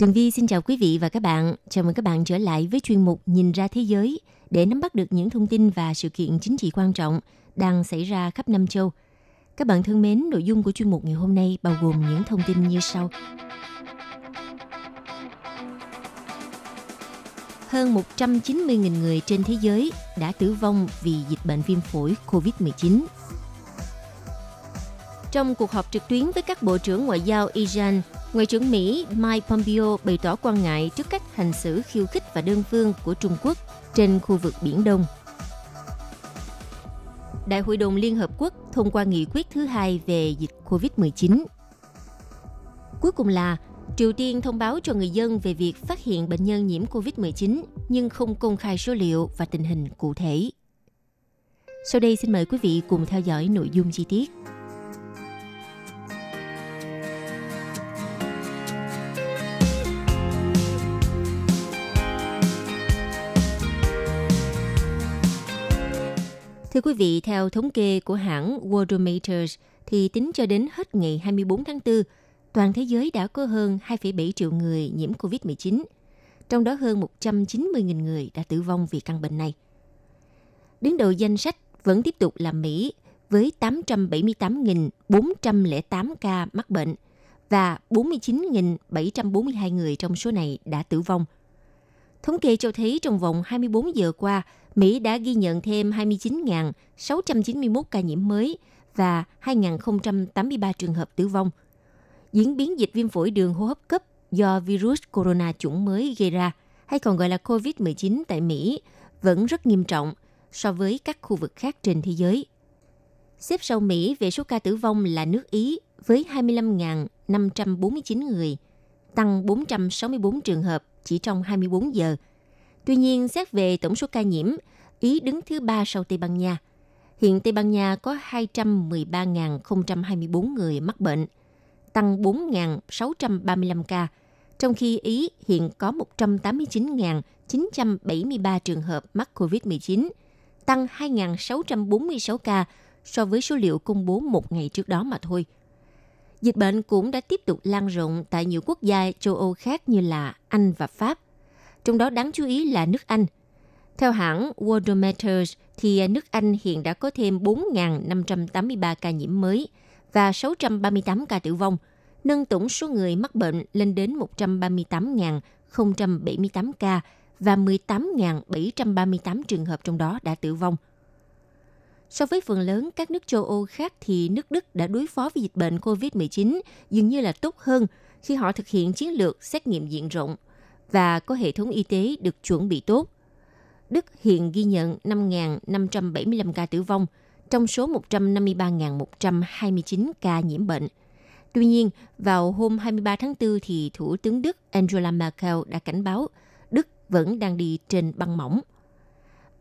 Tường Vi xin chào quý vị và các bạn. Chào mừng các bạn trở lại với chuyên mục Nhìn ra thế giới để nắm bắt được những thông tin và sự kiện chính trị quan trọng đang xảy ra khắp năm châu. Các bạn thân mến, nội dung của chuyên mục ngày hôm nay bao gồm những thông tin như sau. Hơn 190.000 người trên thế giới đã tử vong vì dịch bệnh viêm phổi COVID-19. Trong cuộc họp trực tuyến với các bộ trưởng ngoại giao Iran, Ngoại trưởng Mỹ Mike Pompeo bày tỏ quan ngại trước cách hành xử khiêu khích và đơn phương của Trung Quốc trên khu vực Biển Đông. Đại hội đồng Liên Hợp Quốc thông qua nghị quyết thứ hai về dịch COVID-19. Cuối cùng là, Triều Tiên thông báo cho người dân về việc phát hiện bệnh nhân nhiễm COVID-19 nhưng không công khai số liệu và tình hình cụ thể. Sau đây xin mời quý vị cùng theo dõi nội dung chi tiết. Thưa quý vị, theo thống kê của hãng Worldometers, thì tính cho đến hết ngày 24 tháng 4, toàn thế giới đã có hơn 2,7 triệu người nhiễm COVID-19, trong đó hơn 190.000 người đã tử vong vì căn bệnh này. Đứng đầu danh sách vẫn tiếp tục là Mỹ với 878.408 ca mắc bệnh và 49.742 người trong số này đã tử vong. Thống kê cho thấy trong vòng 24 giờ qua, Mỹ đã ghi nhận thêm 29.691 ca nhiễm mới và 2.083 trường hợp tử vong. Diễn biến dịch viêm phổi đường hô hấp cấp do virus corona chủng mới gây ra, hay còn gọi là COVID-19 tại Mỹ, vẫn rất nghiêm trọng so với các khu vực khác trên thế giới. Xếp sau Mỹ về số ca tử vong là nước Ý với 25.549 người, tăng 464 trường hợp chỉ trong 24 giờ – Tuy nhiên, xét về tổng số ca nhiễm, Ý đứng thứ ba sau Tây Ban Nha. Hiện Tây Ban Nha có 213.024 người mắc bệnh, tăng 4.635 ca, trong khi Ý hiện có 189.973 trường hợp mắc COVID-19, tăng 2.646 ca so với số liệu công bố một ngày trước đó mà thôi. Dịch bệnh cũng đã tiếp tục lan rộng tại nhiều quốc gia châu Âu khác như là Anh và Pháp – trong đó đáng chú ý là nước Anh. Theo hãng Worldometers, thì nước Anh hiện đã có thêm 4.583 ca nhiễm mới và 638 ca tử vong, nâng tổng số người mắc bệnh lên đến 138.078 ca và 18.738 trường hợp trong đó đã tử vong. So với phần lớn các nước châu Âu khác thì nước Đức đã đối phó với dịch bệnh COVID-19 dường như là tốt hơn khi họ thực hiện chiến lược xét nghiệm diện rộng – và có hệ thống y tế được chuẩn bị tốt. Đức hiện ghi nhận 5.575 ca tử vong trong số 153.129 ca nhiễm bệnh. Tuy nhiên, vào hôm 23 tháng 4 thì Thủ tướng Đức Angela Merkel đã cảnh báo Đức vẫn đang đi trên băng mỏng.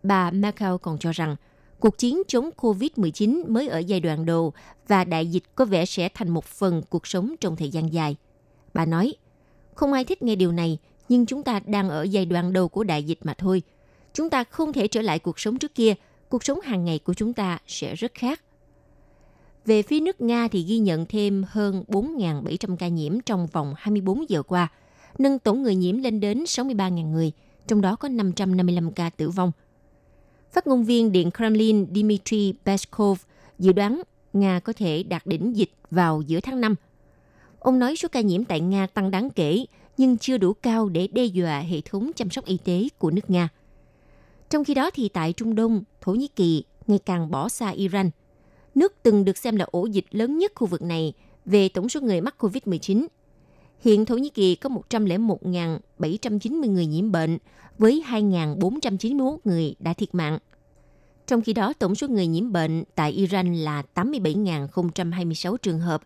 Bà Merkel còn cho rằng cuộc chiến chống COVID-19 mới ở giai đoạn đầu và đại dịch có vẻ sẽ thành một phần cuộc sống trong thời gian dài. Bà nói, không ai thích nghe điều này nhưng chúng ta đang ở giai đoạn đầu của đại dịch mà thôi. Chúng ta không thể trở lại cuộc sống trước kia, cuộc sống hàng ngày của chúng ta sẽ rất khác. Về phía nước Nga thì ghi nhận thêm hơn 4.700 ca nhiễm trong vòng 24 giờ qua, nâng tổng người nhiễm lên đến 63.000 người, trong đó có 555 ca tử vong. Phát ngôn viên Điện Kremlin Dmitry Peskov dự đoán Nga có thể đạt đỉnh dịch vào giữa tháng 5. Ông nói số ca nhiễm tại Nga tăng đáng kể nhưng chưa đủ cao để đe dọa hệ thống chăm sóc y tế của nước Nga. Trong khi đó thì tại Trung Đông, Thổ Nhĩ Kỳ ngày càng bỏ xa Iran. Nước từng được xem là ổ dịch lớn nhất khu vực này về tổng số người mắc COVID-19. Hiện Thổ Nhĩ Kỳ có 101.790 người nhiễm bệnh với 2.491 người đã thiệt mạng. Trong khi đó, tổng số người nhiễm bệnh tại Iran là 87.026 trường hợp.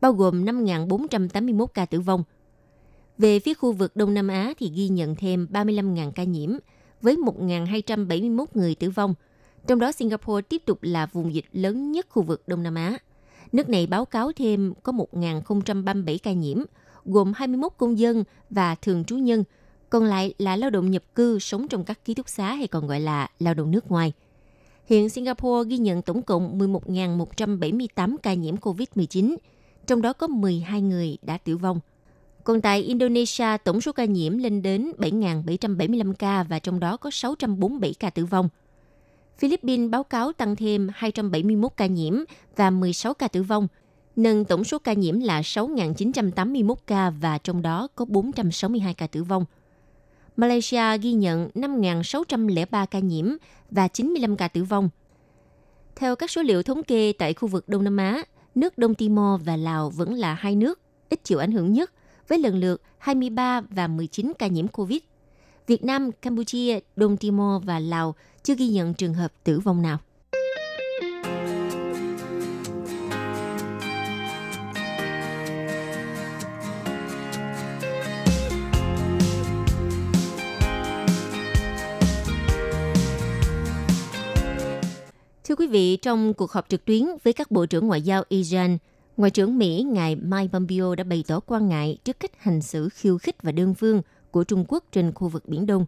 bao gồm 5.481 ca tử vong. Về phía khu vực Đông Nam Á thì ghi nhận thêm 35.000 ca nhiễm, với 1.271 người tử vong. Trong đó Singapore tiếp tục là vùng dịch lớn nhất khu vực Đông Nam Á. Nước này báo cáo thêm có 1.037 ca nhiễm, gồm 21 công dân và thường trú nhân, còn lại là lao động nhập cư sống trong các ký túc xá hay còn gọi là lao động nước ngoài. Hiện Singapore ghi nhận tổng cộng 11.178 ca nhiễm COVID-19, trong đó có 12 người đã tử vong. Còn tại Indonesia, tổng số ca nhiễm lên đến 7.775 ca và trong đó có 647 ca tử vong. Philippines báo cáo tăng thêm 271 ca nhiễm và 16 ca tử vong, nâng tổng số ca nhiễm là 6.981 ca và trong đó có 462 ca tử vong. Malaysia ghi nhận 5.603 ca nhiễm và 95 ca tử vong. Theo các số liệu thống kê tại khu vực Đông Nam Á, nước Đông Timor và Lào vẫn là hai nước ít chịu ảnh hưởng nhất với lần lượt 23 và 19 ca nhiễm COVID. Việt Nam, Campuchia, Đông Timor và Lào chưa ghi nhận trường hợp tử vong nào. Vị, trong cuộc họp trực tuyến với các bộ trưởng ngoại giao Iran, Ngoại trưởng Mỹ ngài Mike Pompeo đã bày tỏ quan ngại trước cách hành xử khiêu khích và đơn phương của Trung Quốc trên khu vực Biển Đông.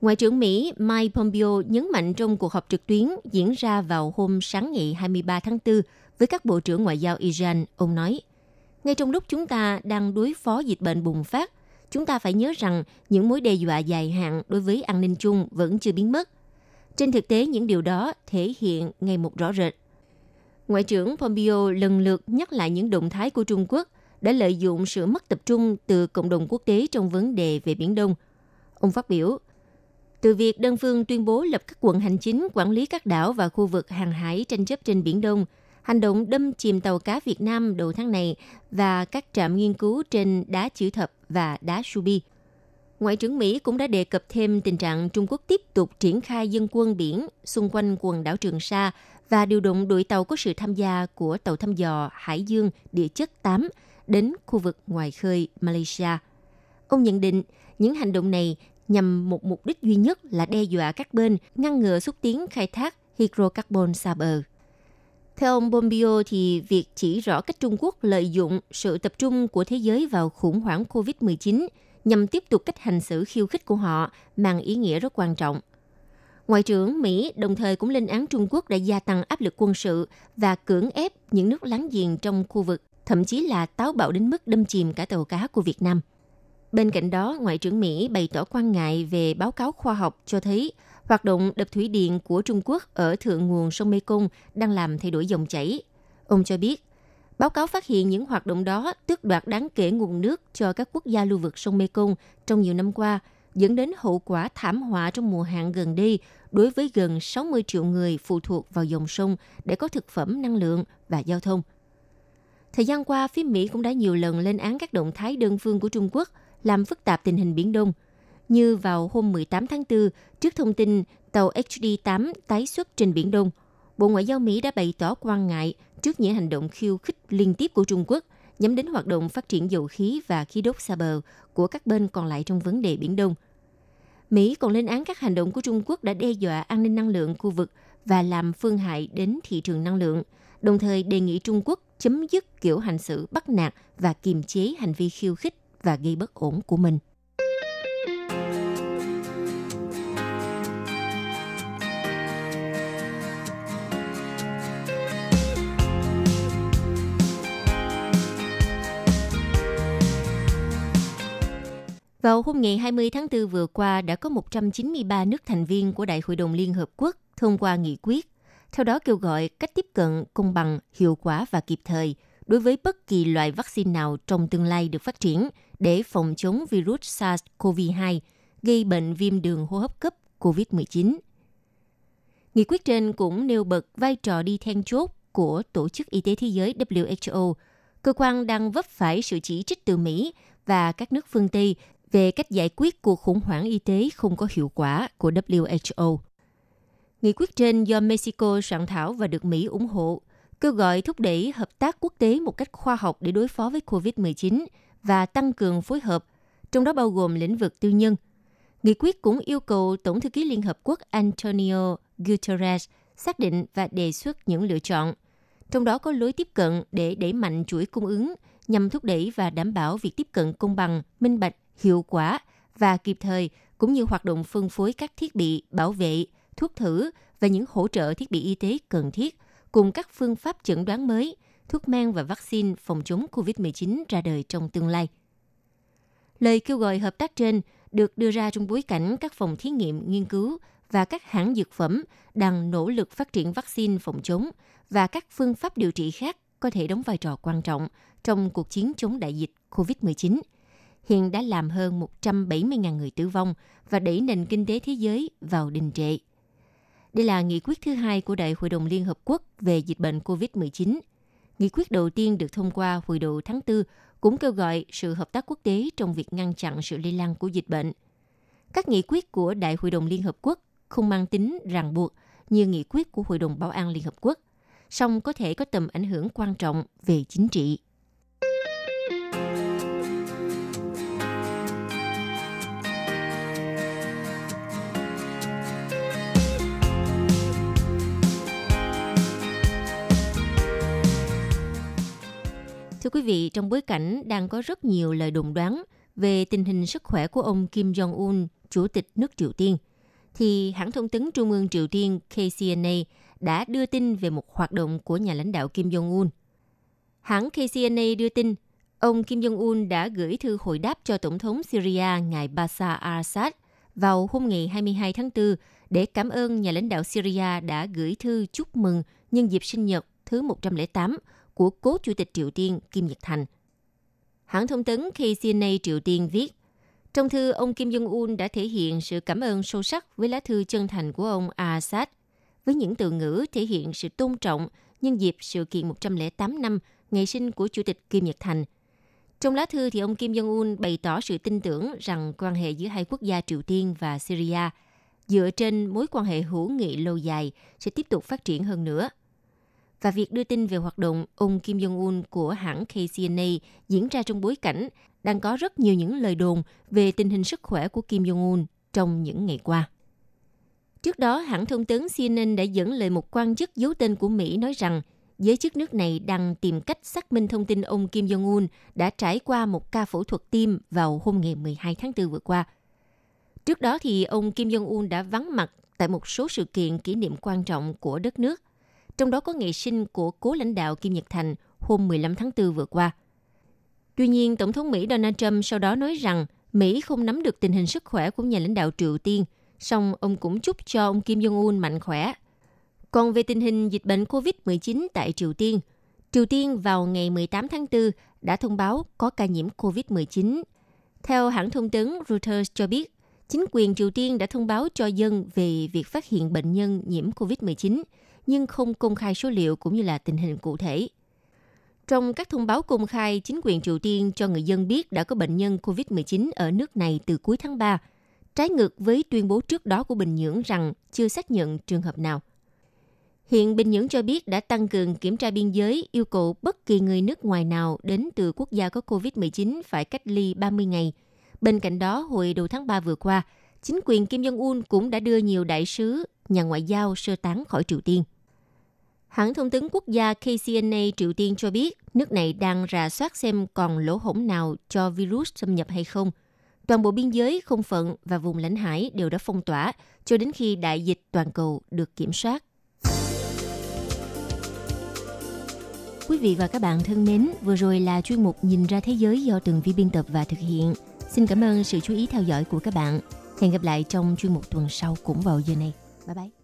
Ngoại trưởng Mỹ Mike Pompeo nhấn mạnh trong cuộc họp trực tuyến diễn ra vào hôm sáng ngày 23 tháng 4 với các bộ trưởng ngoại giao Iran, ông nói, ngay trong lúc chúng ta đang đối phó dịch bệnh bùng phát, chúng ta phải nhớ rằng những mối đe dọa dài hạn đối với an ninh chung vẫn chưa biến mất. Trên thực tế, những điều đó thể hiện ngày một rõ rệt. Ngoại trưởng Pompeo lần lượt nhắc lại những động thái của Trung Quốc đã lợi dụng sự mất tập trung từ cộng đồng quốc tế trong vấn đề về Biển Đông. Ông phát biểu, từ việc đơn phương tuyên bố lập các quận hành chính quản lý các đảo và khu vực hàng hải tranh chấp trên Biển Đông, hành động đâm chìm tàu cá Việt Nam đầu tháng này và các trạm nghiên cứu trên đá chữ thập và đá Subi. Ngoại trưởng Mỹ cũng đã đề cập thêm tình trạng Trung Quốc tiếp tục triển khai dân quân biển xung quanh quần đảo Trường Sa và điều động đội tàu có sự tham gia của tàu thăm dò Hải dương địa chất 8 đến khu vực ngoài khơi Malaysia. Ông nhận định những hành động này nhằm một mục đích duy nhất là đe dọa các bên, ngăn ngừa xúc tiến khai thác hydrocarbon xa bờ. Theo ông Bombio thì việc chỉ rõ cách Trung Quốc lợi dụng sự tập trung của thế giới vào khủng hoảng COVID-19 nhằm tiếp tục cách hành xử khiêu khích của họ mang ý nghĩa rất quan trọng – Ngoại trưởng Mỹ đồng thời cũng lên án Trung Quốc đã gia tăng áp lực quân sự và cưỡng ép những nước láng giềng trong khu vực, thậm chí là táo bạo đến mức đâm chìm cả tàu cá của Việt Nam. Bên cạnh đó, Ngoại trưởng Mỹ bày tỏ quan ngại về báo cáo khoa học cho thấy hoạt động đập thủy điện của Trung Quốc ở thượng nguồn sông Mekong đang làm thay đổi dòng chảy. Ông cho biết, báo cáo phát hiện những hoạt động đó tước đoạt đáng kể nguồn nước cho các quốc gia lưu vực sông Mekong trong nhiều năm qua – dẫn đến hậu quả thảm họa trong mùa hạn gần đây đối với gần 60 triệu người phụ thuộc vào dòng sông để có thực phẩm, năng lượng và giao thông. Thời gian qua, phía Mỹ cũng đã nhiều lần lên án các động thái đơn phương của Trung Quốc làm phức tạp tình hình Biển Đông. Như vào hôm 18 tháng 4, trước thông tin tàu HD-8 tái xuất trên Biển Đông, Bộ Ngoại giao Mỹ đã bày tỏ quan ngại trước những hành động khiêu khích liên tiếp của Trung Quốc nhắm đến hoạt động phát triển dầu khí và khí đốt xa bờ của các bên còn lại trong vấn đề Biển Đông. Mỹ còn lên án các hành động của Trung Quốc đã đe dọa an ninh năng lượng khu vực và làm phương hại đến thị trường năng lượng, đồng thời đề nghị Trung Quốc chấm dứt kiểu hành xử bắt nạt và kiềm chế hành vi khiêu khích và gây bất ổn của mình. Vào hôm ngày 20 tháng 4 vừa qua đã có 193 nước thành viên của Đại hội đồng Liên Hợp Quốc thông qua nghị quyết, theo đó kêu gọi cách tiếp cận công bằng, hiệu quả và kịp thời đối với bất kỳ loại vaccine nào trong tương lai được phát triển để phòng chống virus SARS-CoV-2 gây bệnh viêm đường hô hấp cấp COVID-19. Nghị quyết trên cũng nêu bật vai trò đi then chốt của Tổ chức Y tế Thế giới WHO, cơ quan đang vấp phải sự chỉ trích từ Mỹ và các nước phương Tây về cách giải quyết cuộc khủng hoảng y tế không có hiệu quả của WHO. Nghị quyết trên do Mexico soạn thảo và được Mỹ ủng hộ, kêu gọi thúc đẩy hợp tác quốc tế một cách khoa học để đối phó với COVID-19 và tăng cường phối hợp, trong đó bao gồm lĩnh vực tư nhân. Nghị quyết cũng yêu cầu Tổng thư ký Liên Hợp Quốc Antonio Guterres xác định và đề xuất những lựa chọn, trong đó có lối tiếp cận để đẩy mạnh chuỗi cung ứng nhằm thúc đẩy và đảm bảo việc tiếp cận công bằng, minh bạch, hiệu quả và kịp thời, cũng như hoạt động phân phối các thiết bị bảo vệ, thuốc thử và những hỗ trợ thiết bị y tế cần thiết, cùng các phương pháp chẩn đoán mới, thuốc men và vaccine phòng chống COVID-19 ra đời trong tương lai. Lời kêu gọi hợp tác trên được đưa ra trong bối cảnh các phòng thí nghiệm nghiên cứu và các hãng dược phẩm đang nỗ lực phát triển vaccine phòng chống và các phương pháp điều trị khác có thể đóng vai trò quan trọng trong cuộc chiến chống đại dịch COVID-19. Hiện đã làm hơn 170.000 người tử vong và đẩy nền kinh tế thế giới vào đình trệ. Đây là nghị quyết thứ hai của Đại hội đồng Liên Hợp Quốc về dịch bệnh COVID-19. Nghị quyết đầu tiên được thông qua hồi đầu tháng 4 cũng kêu gọi sự hợp tác quốc tế trong việc ngăn chặn sự lây lan của dịch bệnh. Các nghị quyết của Đại hội đồng Liên Hợp Quốc không mang tính ràng buộc như nghị quyết của Hội đồng Bảo an Liên Hợp Quốc, song có thể có tầm ảnh hưởng quan trọng về chính trị. Thưa quý vị, trong bối cảnh đang có rất nhiều lời đồn đoán về tình hình sức khỏe của ông Kim Jong-un, chủ tịch nước Triều Tiên, thì hãng thông tấn Trung ương Triều Tiên KCNA đã đưa tin về một hoạt động của nhà lãnh đạo Kim Jong-un. Hãng KCNA đưa tin, ông Kim Jong-un đã gửi thư hồi đáp cho Tổng thống Syria ngài Bashar al-Assad vào hôm ngày 22 tháng 4 để cảm ơn nhà lãnh đạo Syria đã gửi thư chúc mừng nhân dịp sinh nhật thứ 108 của cố chủ tịch Triều Tiên Kim Nhật Thành. Hãng thông tấn KCNA Triều Tiên viết, trong thư, ông Kim Jong-un đã thể hiện sự cảm ơn sâu sắc với lá thư chân thành của ông Assad, với những từ ngữ thể hiện sự tôn trọng nhân dịp sự kiện 108 năm ngày sinh của Chủ tịch Kim Nhật Thành. Trong lá thư thì ông Kim Jong-un bày tỏ sự tin tưởng rằng quan hệ giữa hai quốc gia Triều Tiên và Syria dựa trên mối quan hệ hữu nghị lâu dài sẽ tiếp tục phát triển hơn nữa – và việc đưa tin về hoạt động ông Kim Jong-un của hãng KCNA diễn ra trong bối cảnh đang có rất nhiều những lời đồn về tình hình sức khỏe của Kim Jong-un trong những ngày qua. Trước đó, hãng thông tấn CNN đã dẫn lời một quan chức giấu tên của Mỹ nói rằng giới chức nước này đang tìm cách xác minh thông tin ông Kim Jong-un đã trải qua một ca phẫu thuật tim vào hôm ngày 12 tháng 4 vừa qua. Trước đó thì ông Kim Jong-un đã vắng mặt tại một số sự kiện kỷ niệm quan trọng của đất nước – trong đó có ngày sinh của cố lãnh đạo Kim Nhật Thành hôm 15 tháng 4 vừa qua. Tuy nhiên, Tổng thống Mỹ Donald Trump sau đó nói rằng Mỹ không nắm được tình hình sức khỏe của nhà lãnh đạo Triều Tiên, song ông cũng chúc cho ông Kim Jong-un mạnh khỏe. Còn về tình hình dịch bệnh COVID-19 tại Triều Tiên, Triều Tiên vào ngày 18 tháng 4 đã thông báo có ca nhiễm COVID-19. Theo hãng thông tấn Reuters cho biết, chính quyền Triều Tiên đã thông báo cho dân về việc phát hiện bệnh nhân nhiễm COVID-19 nhưng không công khai số liệu cũng như là tình hình cụ thể. Trong các thông báo công khai, chính quyền Triều Tiên cho người dân biết đã có bệnh nhân COVID-19 ở nước này từ cuối tháng 3, trái ngược với tuyên bố trước đó của Bình Nhưỡng rằng chưa xác nhận trường hợp nào. Hiện Bình Nhưỡng cho biết đã tăng cường kiểm tra biên giới, yêu cầu bất kỳ người nước ngoài nào đến từ quốc gia có COVID-19 phải cách ly 30 ngày. Bên cạnh đó, hồi đầu tháng 3 vừa qua, chính quyền Kim Jong-un cũng đã đưa nhiều đại sứ, nhà ngoại giao sơ tán khỏi Triều Tiên. Hãng thông tấn quốc gia KCNA Triều Tiên cho biết nước này đang rà soát xem còn lỗ hổng nào cho virus xâm nhập hay không. Toàn bộ biên giới, không phận và vùng lãnh hải đều đã phong tỏa cho đến khi đại dịch toàn cầu được kiểm soát. Quý vị và các bạn thân mến, vừa rồi là chuyên mục Nhìn ra thế giới do Tường Vi biên tập và thực hiện. Xin cảm ơn sự chú ý theo dõi của các bạn. Hẹn gặp lại trong chuyên mục tuần sau cũng vào giờ này. Bye bye.